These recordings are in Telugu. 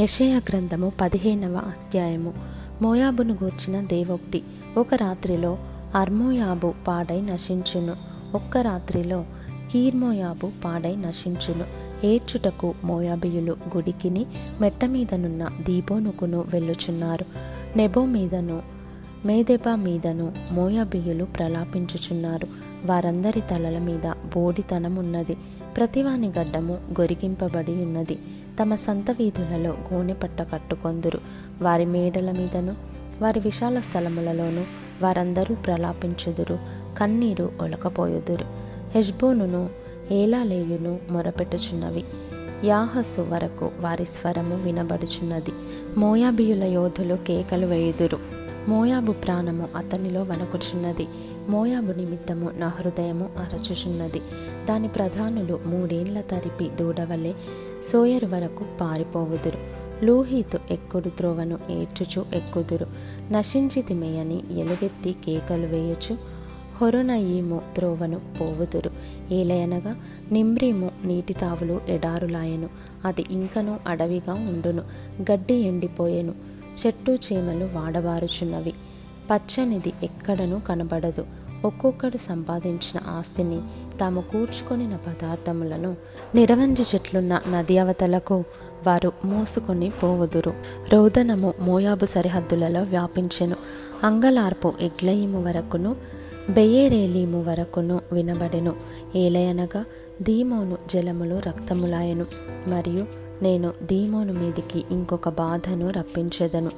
యషయ గ్రంథము పదిహేనవ అధ్యాయము. మోయాబును గూర్చిన దేవోక్తి ఒక రాత్రిలో అర్మోయాబు పాడై నశించును. ఒక్క రాత్రిలో కీర్మోయాబు పాడై నశించును. ఏడ్చుటకు మోయాబియులు గుడికిని మెట్ట మీదనున్న దీబోనుకును వెళ్ళుచున్నారు. నెబో మీదను మేదెబా మీదను మోయాబియులు ప్రలాపించుచున్నారు. వారందరి తలల మీద బోడితనమున్నది. ప్రతివాని గడ్డము గొరిగింపబడి ఉన్నది. తమ సంత వీధులలో గోనెపట్ట కట్టుకొందురు. వారి మేడల మీదను వారి విశాల స్థలములలోనూ వారందరూ ప్రలాపించుదురు. కన్నీరు ఒలకపోయుదురు. హెజ్బోనును ఏలాలేయును మొరపెట్టుచున్నవి. యాహస్సు వరకు వారి స్వరము వినబడుచున్నది. మోయాబియుల యోధులు కేకలు వేయుదురు. మోయాబు ప్రాణము అతనిలో వనకుచున్నది మోయాబు నిమిత్తము నా హృదయము అరచుచున్నది. దాని ప్రధానులు మూడేండ్ల తరిపి దూడవలే సోయరు వరకు పారిపోవుదురు. లూహీతు ఎక్కుడు త్రోవను ఏడ్చుచు ఎక్కుదురు. నశించితిమేయని ఎలుగెత్తి కేకలు వేయుచు హొరునయీము త్రోవను పోవుదురు. ఏలయనగా నిమ్రీము నీటి తావులు ఎడారులాయను. అది ఇంకను అడవిగా ఉండును. గడ్డి ఎండిపోయెను. చెట్టు చీమలు వాడబారుచున్నవి. పచ్చనిది ఎక్కడనూ కనబడదు. ఒక్కొక్కడు సంపాదించిన ఆస్తిని తాము కూర్చుకొనిన పదార్థములను నిరవంజి చెట్లున్న నది అవతలకు వారు మోసుకొని పోవుదురు. రోదనము మోయాబు సరిహద్దులలో వ్యాపించెను. అంగలార్పు ఎగ్లయిము వరకును బెయ్యేరేలీము వరకును వినబడెను. ఏలయనగా దీమోను జలములు రక్తములాయను. మరియు నేను దీమోను మీదికి ఇంకొక బాధను రప్పించెదను.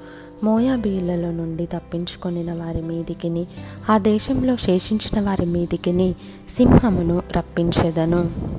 మోయాబీయులలో నుండి తప్పించుకొనిన వారి మీదికిని ఆ దేశంలో శేషించిన వారి మీదికిని సింహమును రప్పించెదను.